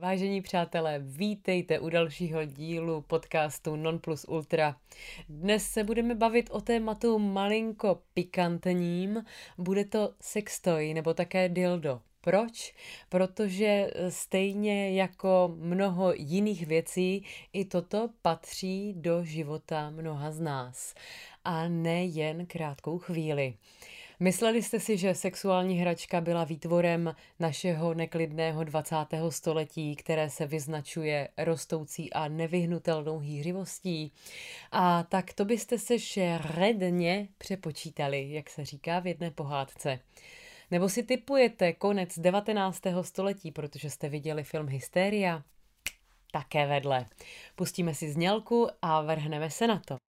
Vážení přátelé, vítejte u dalšího dílu podcastu Non Plus Ultra. Dnes se budeme bavit o tématu malinko pikantním. Bude to sextoy nebo také dildo. Proč? Protože stejně jako mnoho jiných věcí, i toto patří do života mnoha z nás. A ne jen krátkou chvíli. Mysleli jste si, že sexuální hračka byla výtvorem našeho neklidného 20. století, které se vyznačuje rostoucí a nevyhnutelnou hýřivostí? A tak to byste se šeredně přepočítali, jak se říká v jedné pohádce. Nebo si typujete konec 19. století, protože jste viděli film Hysteria? Také vedle. Pustíme si znělku a vrhneme se na to.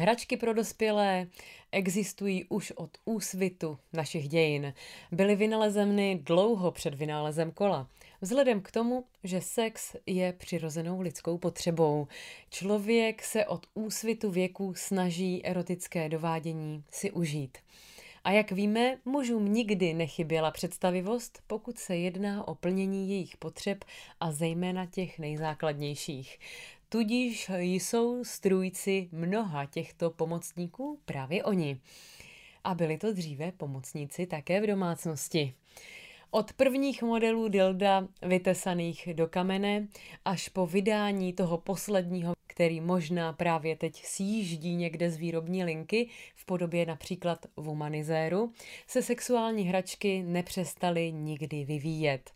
Hračky pro dospělé existují už od úsvitu našich dějin. Byly vynalezeny dlouho před vynálezem kola. Vzhledem k tomu, že sex je přirozenou lidskou potřebou. Člověk se od úsvitu věku snaží erotické dovádění si užít. A jak víme, mužům nikdy nechyběla představivost, pokud se jedná o plnění jejich potřeb a zejména těch nejzákladnějších. Tudíž jsou strůjci mnoha těchto pomocníků právě oni. A byli to dříve pomocníci také v domácnosti. Od prvních modelů dilda vytesaných do kamene až po vydání toho posledního, který možná právě teď sjíždí někde z výrobní linky v podobě například Womanizéru, se sexuální hračky nepřestaly nikdy vyvíjet.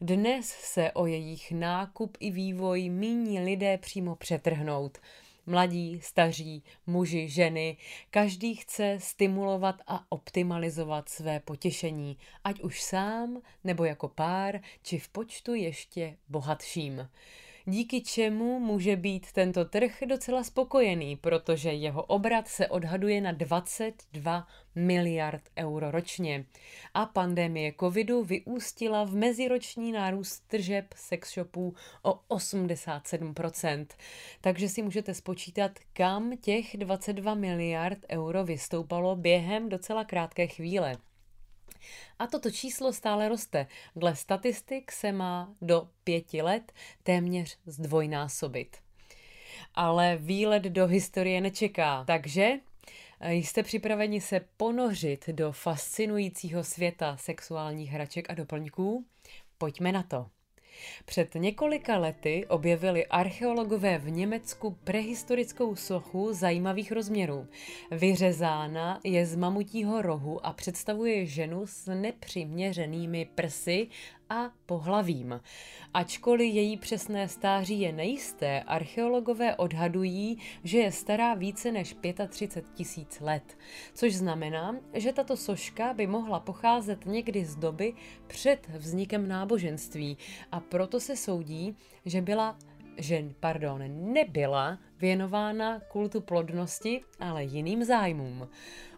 Dnes se o jejich nákup i vývoj míní lidé přímo přetrhnout – Mladí, staří, muži, ženy, každý chce stimulovat a optimalizovat své potěšení, ať už sám, nebo jako pár, či v počtu ještě bohatším díky čemu může být tento trh docela spokojený, protože jeho obrat se odhaduje na 22 miliard euro ročně. A pandemie covidu vyústila v meziroční nárůst tržeb sex shopů o 87%. Takže si můžete spočítat, kam těch 22 miliard euro vystoupalo během docela krátké chvíle. A toto číslo stále roste. Dle statistik se má do pěti let téměř zdvojnásobit. Ale výlet do historie nečeká, takže eh, Jste připraveni se ponořit do fascinujícího světa sexuálních hraček a doplňků? Pojďme na to. Před několika lety objevili archeologové v Německu prehistorickou sochu zajímavých rozměrů. Vyřezána je z mamutího rohu a představuje ženu s nepřiměřenými prsy a pohlavím. Ačkoliv její přesné stáří je nejisté, archeologové odhadují, že je stará více než 35 tisíc let, což znamená, že tato soška by mohla pocházet někdy z doby před vznikem náboženství a proto se soudí, že byla že, pardon, nebyla věnována kultu plodnosti, ale jiným zájmům.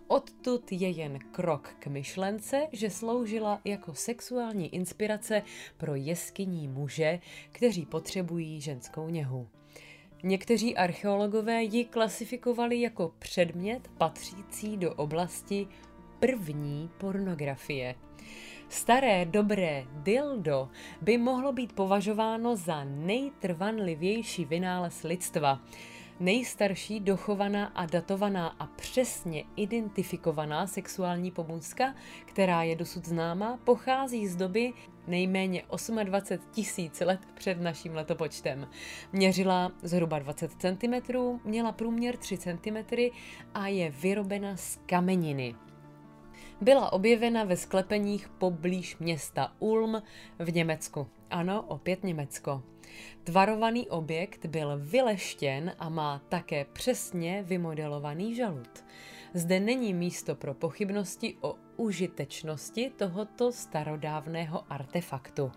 Odtud je jen krok k myšlence, že sloužila jako sexuální inspirace pro jeskyní muže, kteří potřebují ženskou něhu. Někteří archeologové ji klasifikovali jako předmět patřící do oblasti první pornografie. Staré dobré dildo by mohlo být považováno za nejtrvanlivější vynález lidstva nejstarší dochovaná a datovaná a přesně identifikovaná sexuální pomůcka, která je dosud známa, pochází z doby nejméně 28 tisíc let před naším letopočtem. Měřila zhruba 20 cm, měla průměr 3 cm a je vyrobena z kameniny. Byla objevena ve sklepeních poblíž města Ulm v Německu. Ano, opět Německo. Tvarovaný objekt byl vyleštěn a má také přesně vymodelovaný žalud. Zde není místo pro pochybnosti o užitečnosti tohoto starodávného artefaktu.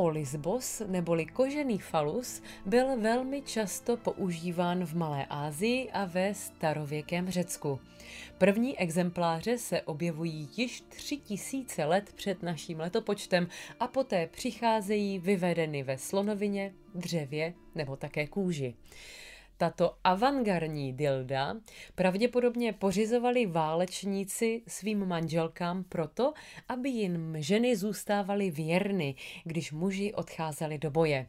Olisbos neboli kožený falus byl velmi často používán v Malé Asii a ve starověkém Řecku. První exempláře se objevují již tři tisíce let před naším letopočtem a poté přicházejí vyvedeny ve slonovině, dřevě nebo také kůži. Tato avantgardní dilda pravděpodobně pořizovali válečníci svým manželkám proto, aby jim ženy zůstávaly věrny, když muži odcházeli do boje.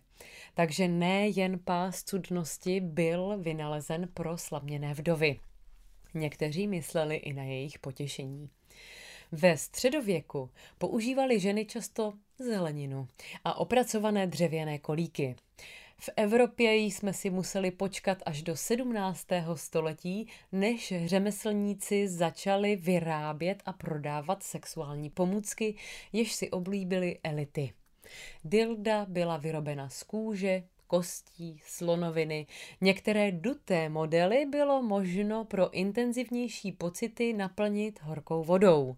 Takže ne jen pás cudnosti byl vynalezen pro slavněné vdovy. Někteří mysleli i na jejich potěšení. Ve středověku používali ženy často zeleninu a opracované dřevěné kolíky. V Evropě jsme si museli počkat až do 17. století, než řemeslníci začali vyrábět a prodávat sexuální pomůcky, jež si oblíbily elity. Dilda byla vyrobena z kůže, kostí, slonoviny. Některé duté modely bylo možno pro intenzivnější pocity naplnit horkou vodou.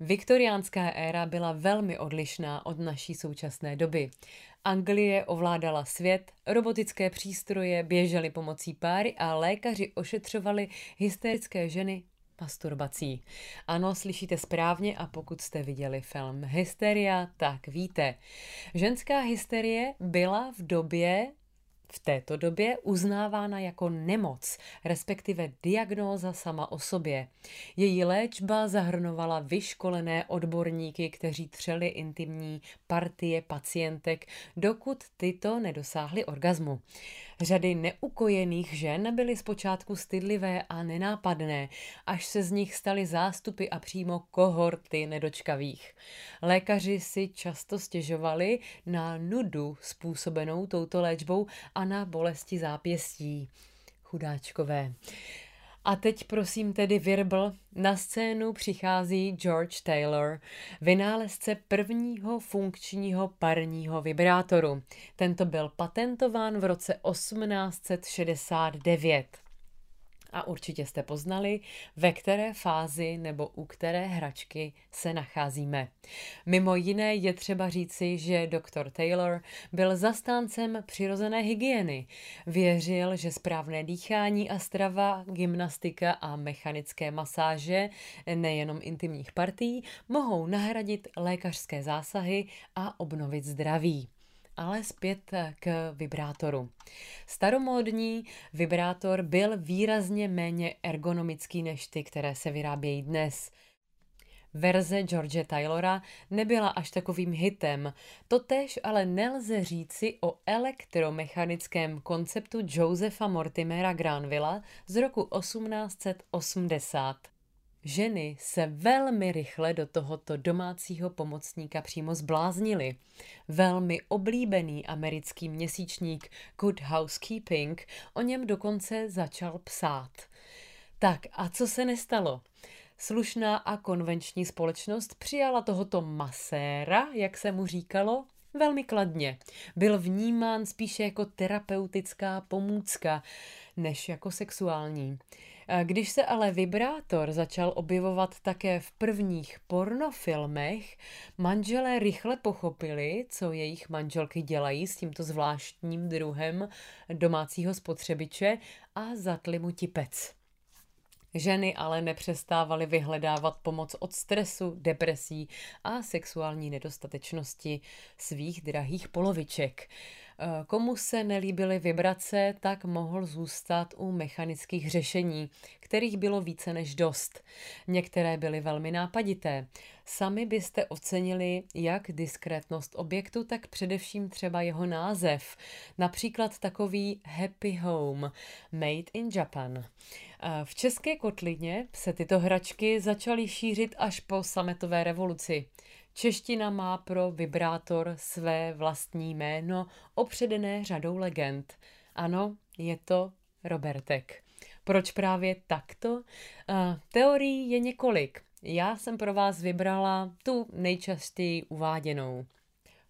Viktoriánská éra byla velmi odlišná od naší současné doby. Anglie ovládala svět, robotické přístroje běžely pomocí páry a lékaři ošetřovali hysterické ženy masturbací. Ano, slyšíte správně a pokud jste viděli film Hysteria, tak víte. Ženská hysterie byla v době v této době uznávána jako nemoc, respektive diagnóza sama o sobě. Její léčba zahrnovala vyškolené odborníky, kteří třeli intimní partie pacientek, dokud tyto nedosáhly orgazmu. Řady neukojených žen byly zpočátku stydlivé a nenápadné, až se z nich staly zástupy a přímo kohorty nedočkavých. Lékaři si často stěžovali na nudu způsobenou touto léčbou a na bolesti zápěstí. Chudáčkové. A teď prosím tedy Virbl, na scénu přichází George Taylor, vynálezce prvního funkčního parního vibrátoru. Tento byl patentován v roce 1869 a určitě jste poznali, ve které fázi nebo u které hračky se nacházíme. Mimo jiné je třeba říci, že dr. Taylor byl zastáncem přirozené hygieny. Věřil, že správné dýchání a strava, gymnastika a mechanické masáže, nejenom intimních partí, mohou nahradit lékařské zásahy a obnovit zdraví ale zpět k vibrátoru. Staromódní vibrátor byl výrazně méně ergonomický než ty, které se vyrábějí dnes. Verze George Taylora nebyla až takovým hitem, totež ale nelze říci o elektromechanickém konceptu Josepha Mortimera Granvilla z roku 1880. Ženy se velmi rychle do tohoto domácího pomocníka přímo zbláznily. Velmi oblíbený americký měsíčník Good Housekeeping o něm dokonce začal psát. Tak a co se nestalo? Slušná a konvenční společnost přijala tohoto maséra, jak se mu říkalo, velmi kladně. Byl vnímán spíše jako terapeutická pomůcka, než jako sexuální. Když se ale vibrátor začal objevovat také v prvních pornofilmech, manželé rychle pochopili, co jejich manželky dělají s tímto zvláštním druhem domácího spotřebiče a zatli mu tipec. Ženy ale nepřestávaly vyhledávat pomoc od stresu, depresí a sexuální nedostatečnosti svých drahých poloviček. Eh, komu se nelíbily vibrace, tak mohl zůstat u mechanických řešení, kterých bylo více než dost. Některé byly velmi nápadité. Sami byste ocenili jak diskrétnost objektu, tak především třeba jeho název. Například takový Happy Home, Made in Japan. Eh, v české kotlině se tyto hračky začaly šířit až po sametové revoluci. Čeština má pro vibrátor své vlastní jméno opředené řadou legend. Ano, je to Robertek. Proč právě takto? Uh, teorií je několik. Já jsem pro vás vybrala tu nejčastěji uváděnou.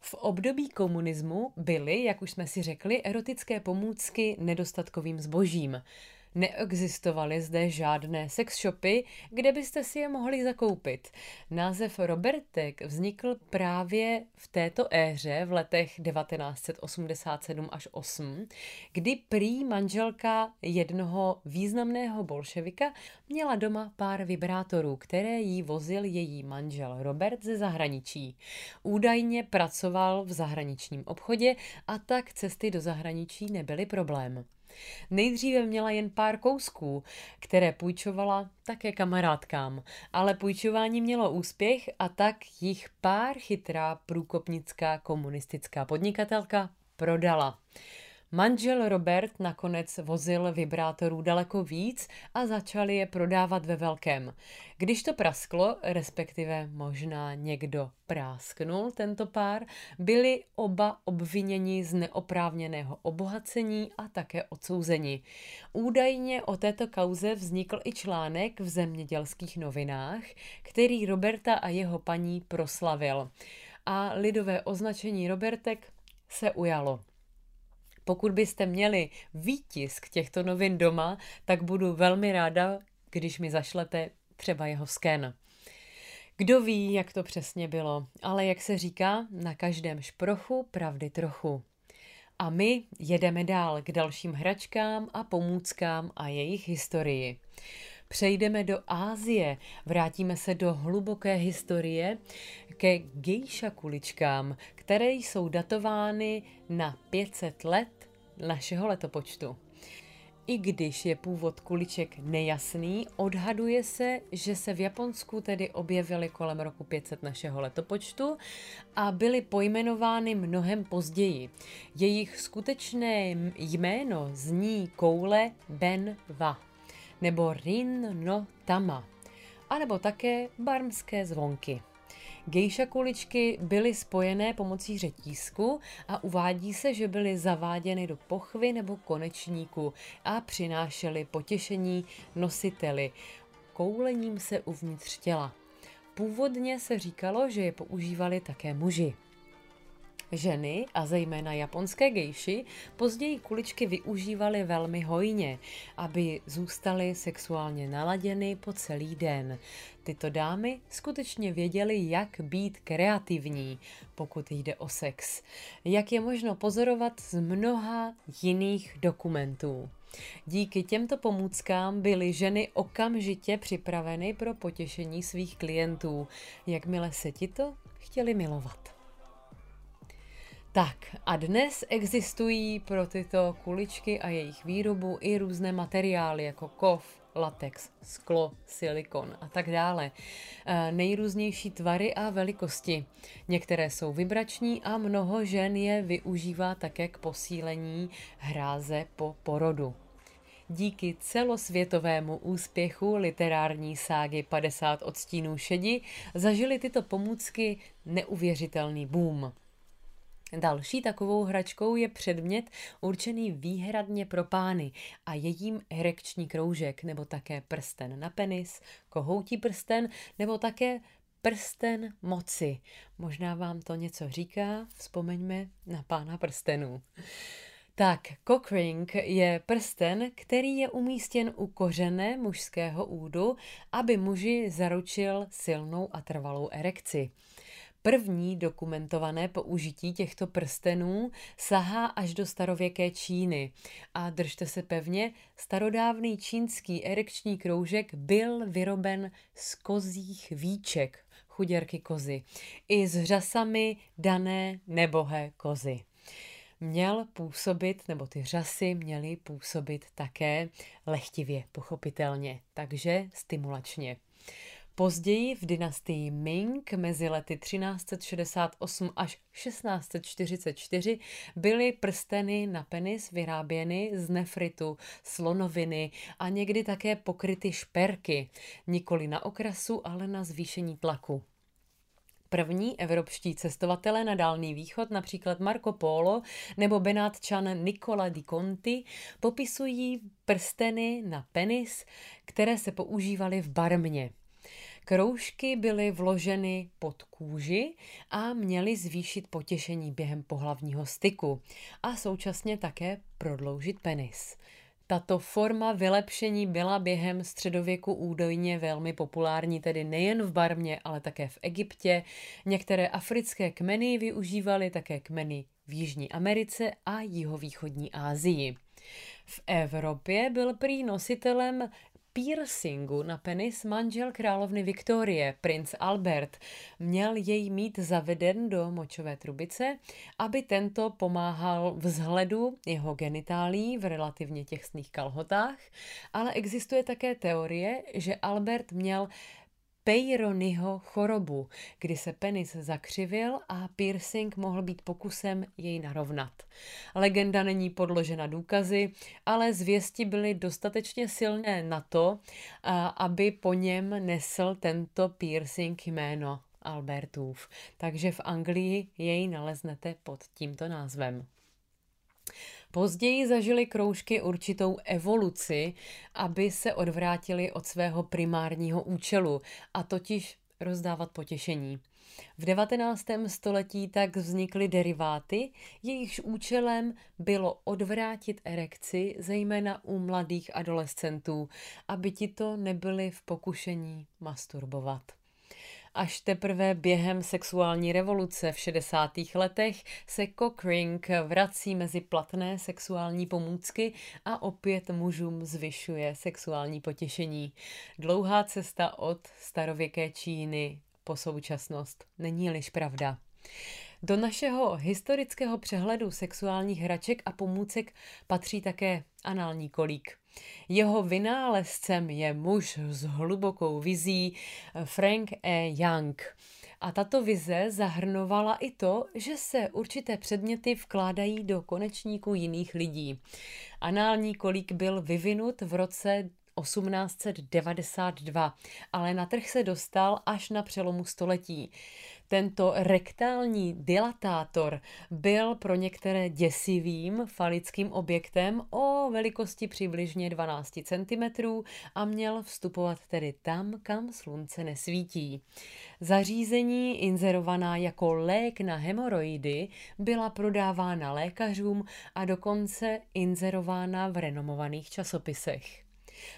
V období komunismu byly, jak už jsme si řekli, erotické pomůcky nedostatkovým zbožím. Neexistovaly zde žádné sex shopy, kde byste si je mohli zakoupit. Název Robertek vznikl právě v této éře v letech 1987 až 8, kdy prý manželka jednoho významného bolševika měla doma pár vibrátorů, které jí vozil její manžel Robert ze zahraničí. Údajně pracoval v zahraničním obchodě a tak cesty do zahraničí nebyly problém. Nejdříve měla jen pár kousků, které půjčovala také kamarádkám, ale půjčování mělo úspěch a tak jich pár chytrá průkopnická komunistická podnikatelka prodala. Manžel Robert nakonec vozil vibrátorů daleko víc a začali je prodávat ve velkém. Když to prasklo, respektive možná někdo prásknul tento pár, byli oba obviněni z neoprávněného obohacení a také odsouzeni. Údajně o této kauze vznikl i článek v zemědělských novinách, který Roberta a jeho paní proslavil. A lidové označení Robertek se ujalo. Pokud byste měli výtisk těchto novin doma, tak budu velmi ráda, když mi zašlete třeba jeho sken. Kdo ví, jak to přesně bylo, ale jak se říká, na každém šprochu pravdy trochu. A my jedeme dál k dalším hračkám a pomůckám a jejich historii. Přejdeme do Ázie, vrátíme se do hluboké historie ke gejša kuličkám, které jsou datovány na 500 let našeho letopočtu. I když je původ kuliček nejasný, odhaduje se, že se v Japonsku tedy objevily kolem roku 500 našeho letopočtu a byly pojmenovány mnohem později. Jejich skutečné jméno zní koule Ben Va nebo Rin no Tama, anebo také barmské zvonky. Gejša kuličky byly spojené pomocí řetízku a uvádí se, že byly zaváděny do pochvy nebo konečníku a přinášely potěšení nositeli koulením se uvnitř těla. Původně se říkalo, že je používali také muži. Ženy, a zejména japonské gejši, později kuličky využívaly velmi hojně, aby zůstaly sexuálně naladěny po celý den. Tyto dámy skutečně věděly, jak být kreativní, pokud jde o sex. Jak je možno pozorovat z mnoha jiných dokumentů. Díky těmto pomůckám byly ženy okamžitě připraveny pro potěšení svých klientů, jakmile se ti to chtěli milovat. Tak a dnes existují pro tyto kuličky a jejich výrobu i různé materiály jako kov, latex, sklo, silikon a tak dále. E, nejrůznější tvary a velikosti. Některé jsou vibrační a mnoho žen je využívá také k posílení hráze po porodu. Díky celosvětovému úspěchu literární ságy 50 odstínů šedi zažily tyto pomůcky neuvěřitelný boom. Další takovou hračkou je předmět určený výhradně pro pány a jejím erekční kroužek nebo také prsten na penis, kohoutí prsten nebo také prsten moci. Možná vám to něco říká, vzpomeňme na pána prstenů. Tak, cockring je prsten, který je umístěn u kořene mužského údu, aby muži zaručil silnou a trvalou erekci. První dokumentované použití těchto prstenů sahá až do starověké Číny. A držte se pevně, starodávný čínský erekční kroužek byl vyroben z kozích víček, chuděrky kozy, i s řasami dané nebohé kozy. Měl působit, nebo ty řasy měly působit také lehtivě, pochopitelně, takže stimulačně. Později v dynastii Ming mezi lety 1368 až 1644 byly prsteny na penis vyráběny z nefritu, slonoviny a někdy také pokryty šperky, nikoli na okrasu, ale na zvýšení tlaku. První evropští cestovatelé na Dálný východ, například Marco Polo nebo Benátčan Nicola di Conti, popisují prsteny na penis, které se používaly v Barmě. Kroužky byly vloženy pod kůži a měly zvýšit potěšení během pohlavního styku a současně také prodloužit penis. Tato forma vylepšení byla během středověku údajně velmi populární, tedy nejen v Barmě, ale také v Egyptě. Některé africké kmeny využívaly také kmeny v Jižní Americe a jihovýchodní Asii. V Evropě byl prý nositelem piercingu na penis manžel královny Viktorie, princ Albert. Měl jej mít zaveden do močové trubice, aby tento pomáhal vzhledu jeho genitálí v relativně těsných kalhotách, ale existuje také teorie, že Albert měl Peyronyho chorobu, kdy se penis zakřivil a piercing mohl být pokusem jej narovnat. Legenda není podložena důkazy, ale zvěsti byly dostatečně silné na to, aby po něm nesl tento piercing jméno Albertův. Takže v Anglii jej naleznete pod tímto názvem. Později zažili kroužky určitou evoluci, aby se odvrátili od svého primárního účelu, a totiž rozdávat potěšení. V 19. století tak vznikly deriváty, jejichž účelem bylo odvrátit erekci, zejména u mladých adolescentů, aby ti to nebyli v pokušení masturbovat. Až teprve během sexuální revoluce v 60. letech se cockring vrací mezi platné sexuální pomůcky a opět mužům zvyšuje sexuální potěšení. Dlouhá cesta od starověké Číny po současnost. Není-liž pravda. Do našeho historického přehledu sexuálních hraček a pomůcek patří také anální kolík. Jeho vynálezcem je muž s hlubokou vizí Frank E. Young. A tato vize zahrnovala i to, že se určité předměty vkládají do konečníků jiných lidí. Anální kolík byl vyvinut v roce 1892, ale na trh se dostal až na přelomu století. Tento rektální dilatátor byl pro některé děsivým falickým objektem o velikosti přibližně 12 cm a měl vstupovat tedy tam, kam slunce nesvítí. Zařízení inzerovaná jako lék na hemoroidy byla prodávána lékařům a dokonce inzerována v renomovaných časopisech.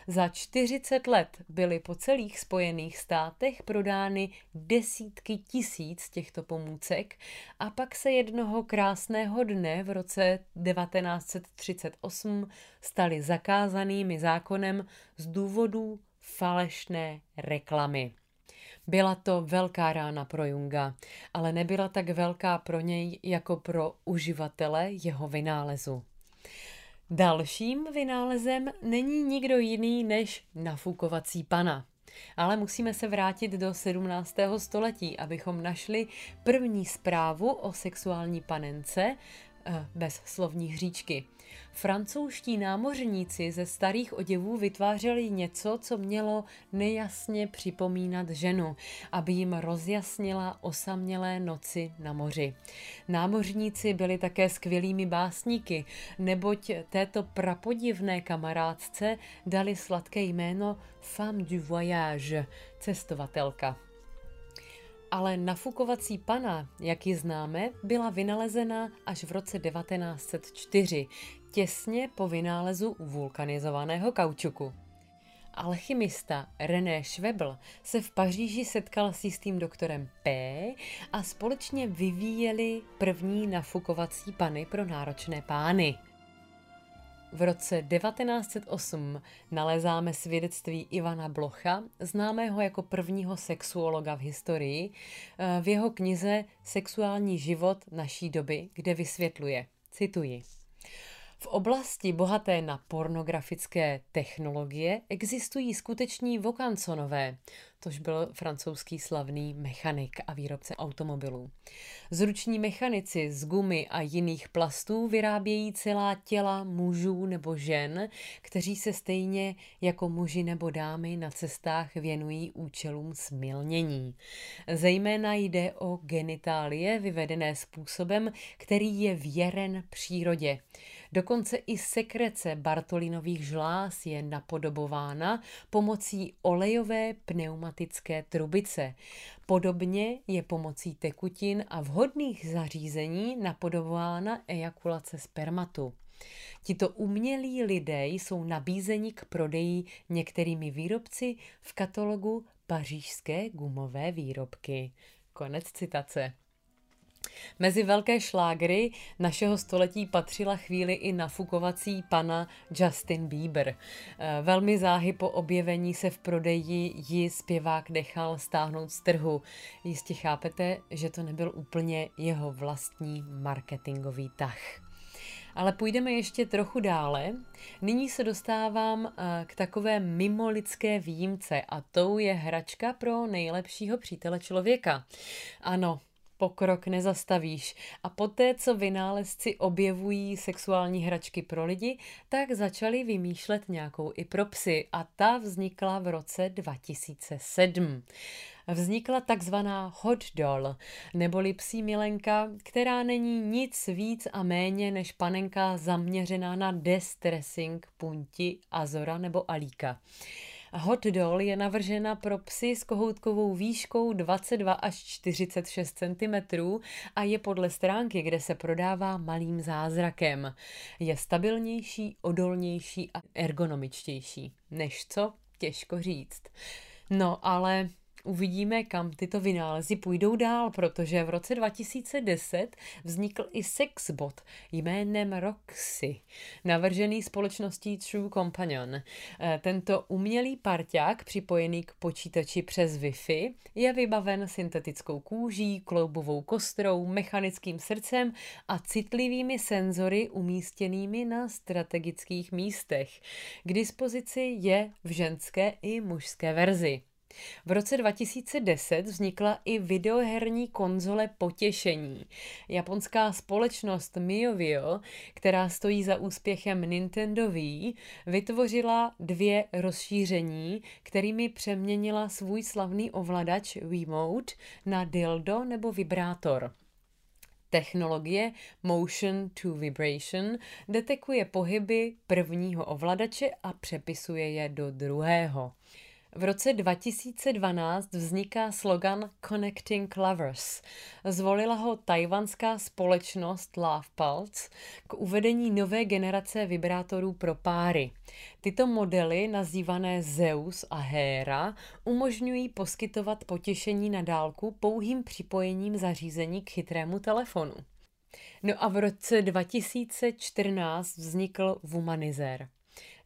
Za 40 let byly po celých Spojených státech prodány desítky tisíc těchto pomůcek a pak se jednoho krásného dne v roce 1938 staly zakázanými zákonem z důvodu falešné reklamy. Byla to velká rána pro Junga, ale nebyla tak velká pro něj jako pro uživatele jeho vynálezu. Dalším vynálezem není nikdo jiný než nafukovací pana. Ale musíme se vrátit do 17. století, abychom našli první zprávu o sexuální panence bez slovní hříčky. Francouzští námořníci ze starých oděvů vytvářeli něco, co mělo nejasně připomínat ženu, aby jim rozjasnila osamělé noci na moři. Námořníci byli také skvělými básníky, neboť této prapodivné kamarádce dali sladké jméno Femme du voyage, cestovatelka ale nafukovací pana, jak ji známe, byla vynalezena až v roce 1904, těsně po vynálezu vulkanizovaného kaučuku. Alchymista René Schwebel se v Paříži setkal s jistým doktorem P a společně vyvíjeli první nafukovací pany pro náročné pány. V roce 1908 nalezáme svědectví Ivana Blocha, známého jako prvního sexuologa v historii, eh, v jeho knize Sexuální život naší doby, kde vysvětluje, cituji, v oblasti bohaté na pornografické technologie existují skuteční vokansonové, tož byl francouzský slavný mechanik a výrobce automobilů. Zruční mechanici z gumy a jiných plastů vyrábějí celá těla mužů nebo žen, kteří se stejně jako muži nebo dámy na cestách věnují účelům smilnění. Zejména jde o genitálie vyvedené způsobem, který je věren přírodě. Dokonce i sekrece Bartolinových žláz je napodobována pomocí olejové pneumatické trubice. Podobně je pomocí tekutin a vhodných zařízení napodobována ejakulace spermatu. Tito umělí lidé jsou nabízeni k prodeji některými výrobci v katalogu pařížské gumové výrobky. Konec citace. Mezi velké šlágry našeho století patřila chvíli i nafukovací pana Justin Bieber. Eh, velmi záhy po objevení se v prodeji ji zpěvák nechal stáhnout z trhu. Jistě chápete, že to nebyl úplně jeho vlastní marketingový tah. Ale půjdeme ještě trochu dále. Nyní se dostávám eh, k takové mimolidské výjimce a tou je hračka pro nejlepšího přítele člověka. Ano, pokrok nezastavíš. A poté, co vynálezci objevují sexuální hračky pro lidi, tak začali vymýšlet nějakou i pro psy a ta vznikla v roce 2007 vznikla takzvaná hot doll, neboli psí milenka, která není nic víc a méně než panenka zaměřená na distressing punti Azora nebo Alíka. Hot doll je navržena pro psy s kohoutkovou výškou 22 až 46 cm a je podle stránky, kde se prodává malým zázrakem. Je stabilnější, odolnější a ergonomičtější. Než co? Těžko říct. No ale Uvidíme, kam tyto vynálezy půjdou dál, protože v roce 2010 vznikl i sexbot jménem Roxy, navržený společností True Companion. Eh, tento umělý parťák, připojený k počítači přes Wi-Fi, je vybaven syntetickou kůží, kloubovou kostrou, mechanickým srdcem a citlivými senzory umístěnými na strategických místech. K dispozici je v ženské i mužské verzi. V roce 2010 vznikla i videoherní konzole Potěšení. Japonská společnost MioVio, která stojí za úspěchem Nintendo Wii, vytvořila dvě rozšíření, kterými přeměnila svůj slavný ovladač Wiimote na dildo nebo vibrátor. Technologie Motion to Vibration detekuje pohyby prvního ovladače a přepisuje je do druhého. V roce 2012 vzniká slogan Connecting Lovers. Zvolila ho tajvanská společnost Love Pulse k uvedení nové generace vibrátorů pro páry. Tyto modely, nazývané Zeus a Hera, umožňují poskytovat potěšení na dálku pouhým připojením zařízení k chytrému telefonu. No a v roce 2014 vznikl Womanizer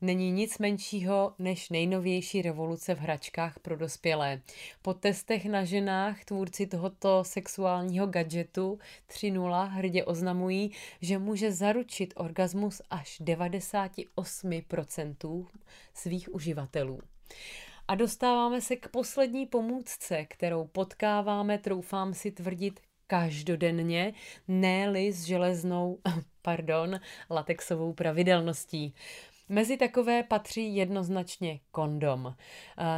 není nic menšího než nejnovější revoluce v hračkách pro dospělé. Po testech na ženách tvůrci tohoto sexuálního gadgetu 3.0 hrdě oznamují, že může zaručit orgasmus až 98% svých uživatelů. A dostáváme se k poslední pomůcce, kterou potkáváme, troufám si tvrdit, každodenně, ne s železnou, pardon, latexovou pravidelností. Mezi takové patří jednoznačně kondom,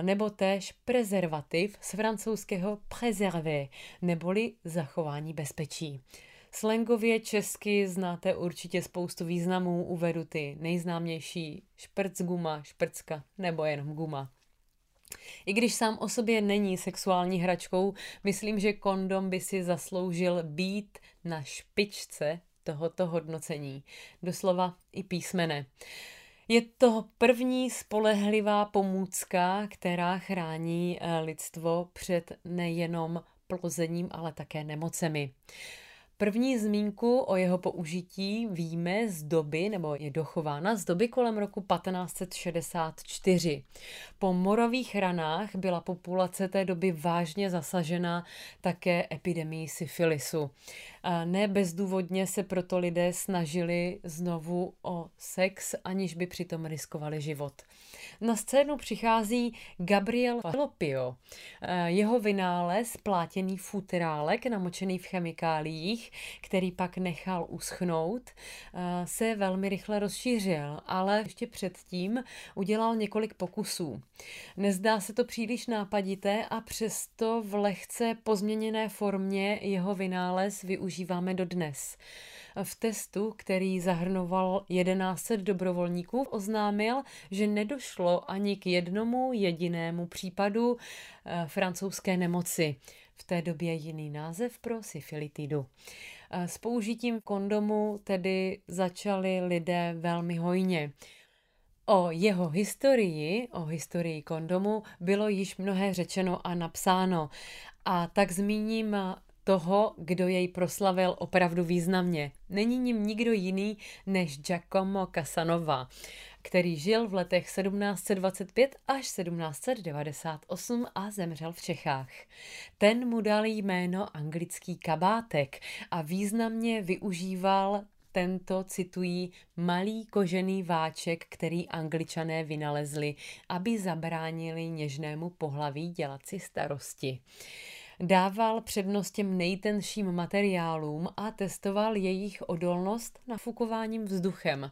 nebo též prezervativ z francouzského préservé, neboli zachování bezpečí. Slangově česky znáte určitě spoustu významů, uvedu ty nejznámější šprc guma, šprcka nebo jenom guma. I když sám o sobě není sexuální hračkou, myslím, že kondom by si zasloužil být na špičce tohoto hodnocení. Doslova i písmene. Je to první spolehlivá pomůcka, která chrání eh, lidstvo před nejenom plozením, ale také nemocemi. První zmínku o jeho použití víme z doby, nebo je dochována z doby kolem roku 1564. Po morových ranách byla populace té doby vážně zasažena také epidemii syfilisu. Ne bezdůvodně se proto lidé snažili znovu o sex, aniž by přitom riskovali život. Na scénu přichází Gabriel Falopio. Jeho vynález, plátěný futrálek namočený v chemikáliích, který pak nechal uschnout, se velmi rychle rozšířil, ale ještě předtím udělal několik pokusů. Nezdá se to příliš nápadité a přesto v lehce pozměněné formě jeho vynález využíváme dodnes. V testu, který zahrnoval 1100 dobrovolníků, oznámil, že nedošlo ani k jednomu jedinému případu eh, francouzské nemoci v té době jiný název pro syfilitidu. S použitím kondomu tedy začali lidé velmi hojně. O jeho historii, o historii kondomu, bylo již mnohé řečeno a napsáno. A tak zmíním toho, kdo jej proslavil opravdu významně. Není ním nikdo jiný než Giacomo Casanova, který žil v letech 1725 až 1798 a zemřel v Čechách. Ten mu dal jméno anglický kabátek a významně využíval tento, citují, malý kožený váček, který angličané vynalezli, aby zabránili něžnému pohlaví dělat si starosti. Dával přednost těm nejtenším materiálům a testoval jejich odolnost nafukováním vzduchem.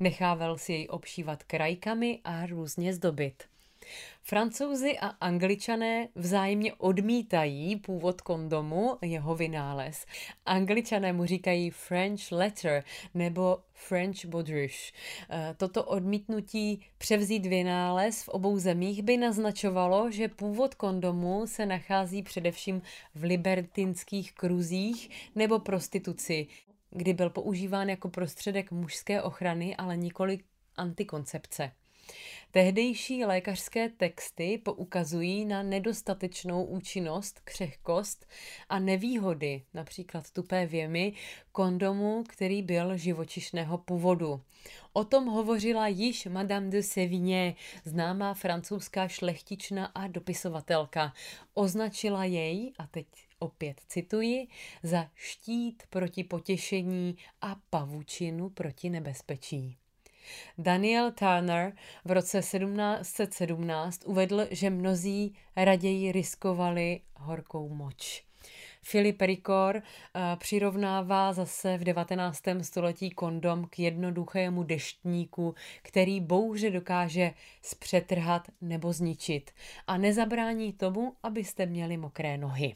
Nechával si jej obšívat krajkami a různě zdobit. Francouzi a angličané vzájemně odmítají původ kondomu, jeho vynález. Angličané mu říkají French letter nebo French baudruche. Eh, toto odmítnutí převzít vynález v obou zemích by naznačovalo, že původ kondomu se nachází především v libertinských kruzích nebo prostituci, kdy byl používán jako prostředek mužské ochrany, ale nikoli antikoncepce. Tehdejší lékařské texty poukazují na nedostatečnou účinnost, křehkost a nevýhody, například tupé věmy, kondomu, který byl živočišného původu. O tom hovořila již Madame de Sévigné, známá francouzská šlechtična a dopisovatelka. Označila jej, a teď opět cituji, za štít proti potěšení a pavučinu proti nebezpečí. Daniel Turner v roce 1717 uvedl, že mnozí raději riskovali horkou moč. Filip Ricor uh, přirovnává zase v 19. století kondom k jednoduchému deštníku, který bouře dokáže zpřetrhat nebo zničit a nezabrání tomu, abyste měli mokré nohy.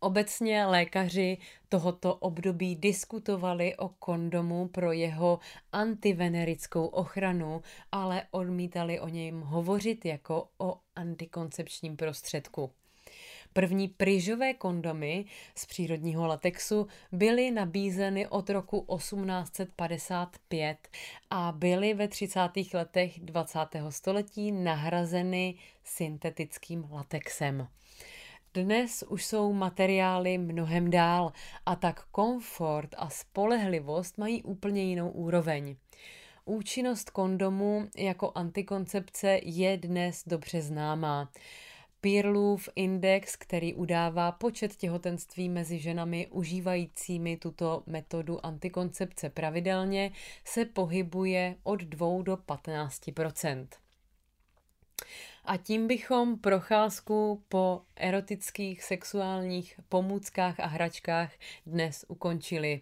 Obecně lékaři tohoto období diskutovali o kondomu pro jeho antivenerickou ochranu, ale odmítali o něm hovořit jako o antikoncepčním prostředku. První pryžové kondomy z přírodního latexu byly nabízeny od roku 1855 a byly ve 30. letech 20. století nahrazeny syntetickým latexem. Dnes už jsou materiály mnohem dál a tak komfort a spolehlivost mají úplně jinou úroveň. Účinnost kondomu jako antikoncepce je dnes dobře známá. Peerloof Index, který udává počet těhotenství mezi ženami užívajícími tuto metodu antikoncepce pravidelně, se pohybuje od 2 do 15 a tím bychom procházku po erotických sexuálních pomůckách a hračkách dnes ukončili.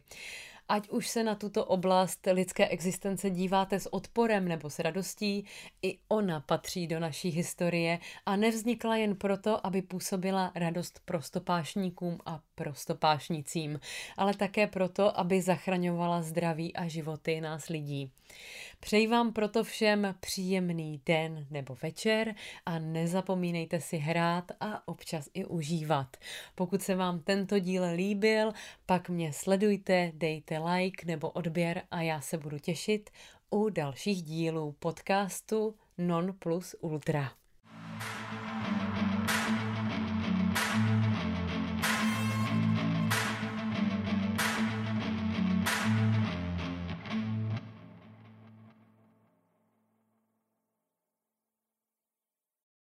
Ať už se na tuto oblast lidské existence díváte s odporem nebo s radostí, i ona patří do naší historie a nevznikla jen proto, aby působila radost prostopášníkům a prostopášnicím, ale také proto, aby zachraňovala zdraví a životy nás lidí. Přeji vám proto všem příjemný den nebo večer a nezapomínejte si hrát a občas i užívat. Pokud se vám tento díl líbil, pak mě sledujte, dejte like nebo odběr a já se budu těšit u dalších dílů podcastu Non Plus Ultra.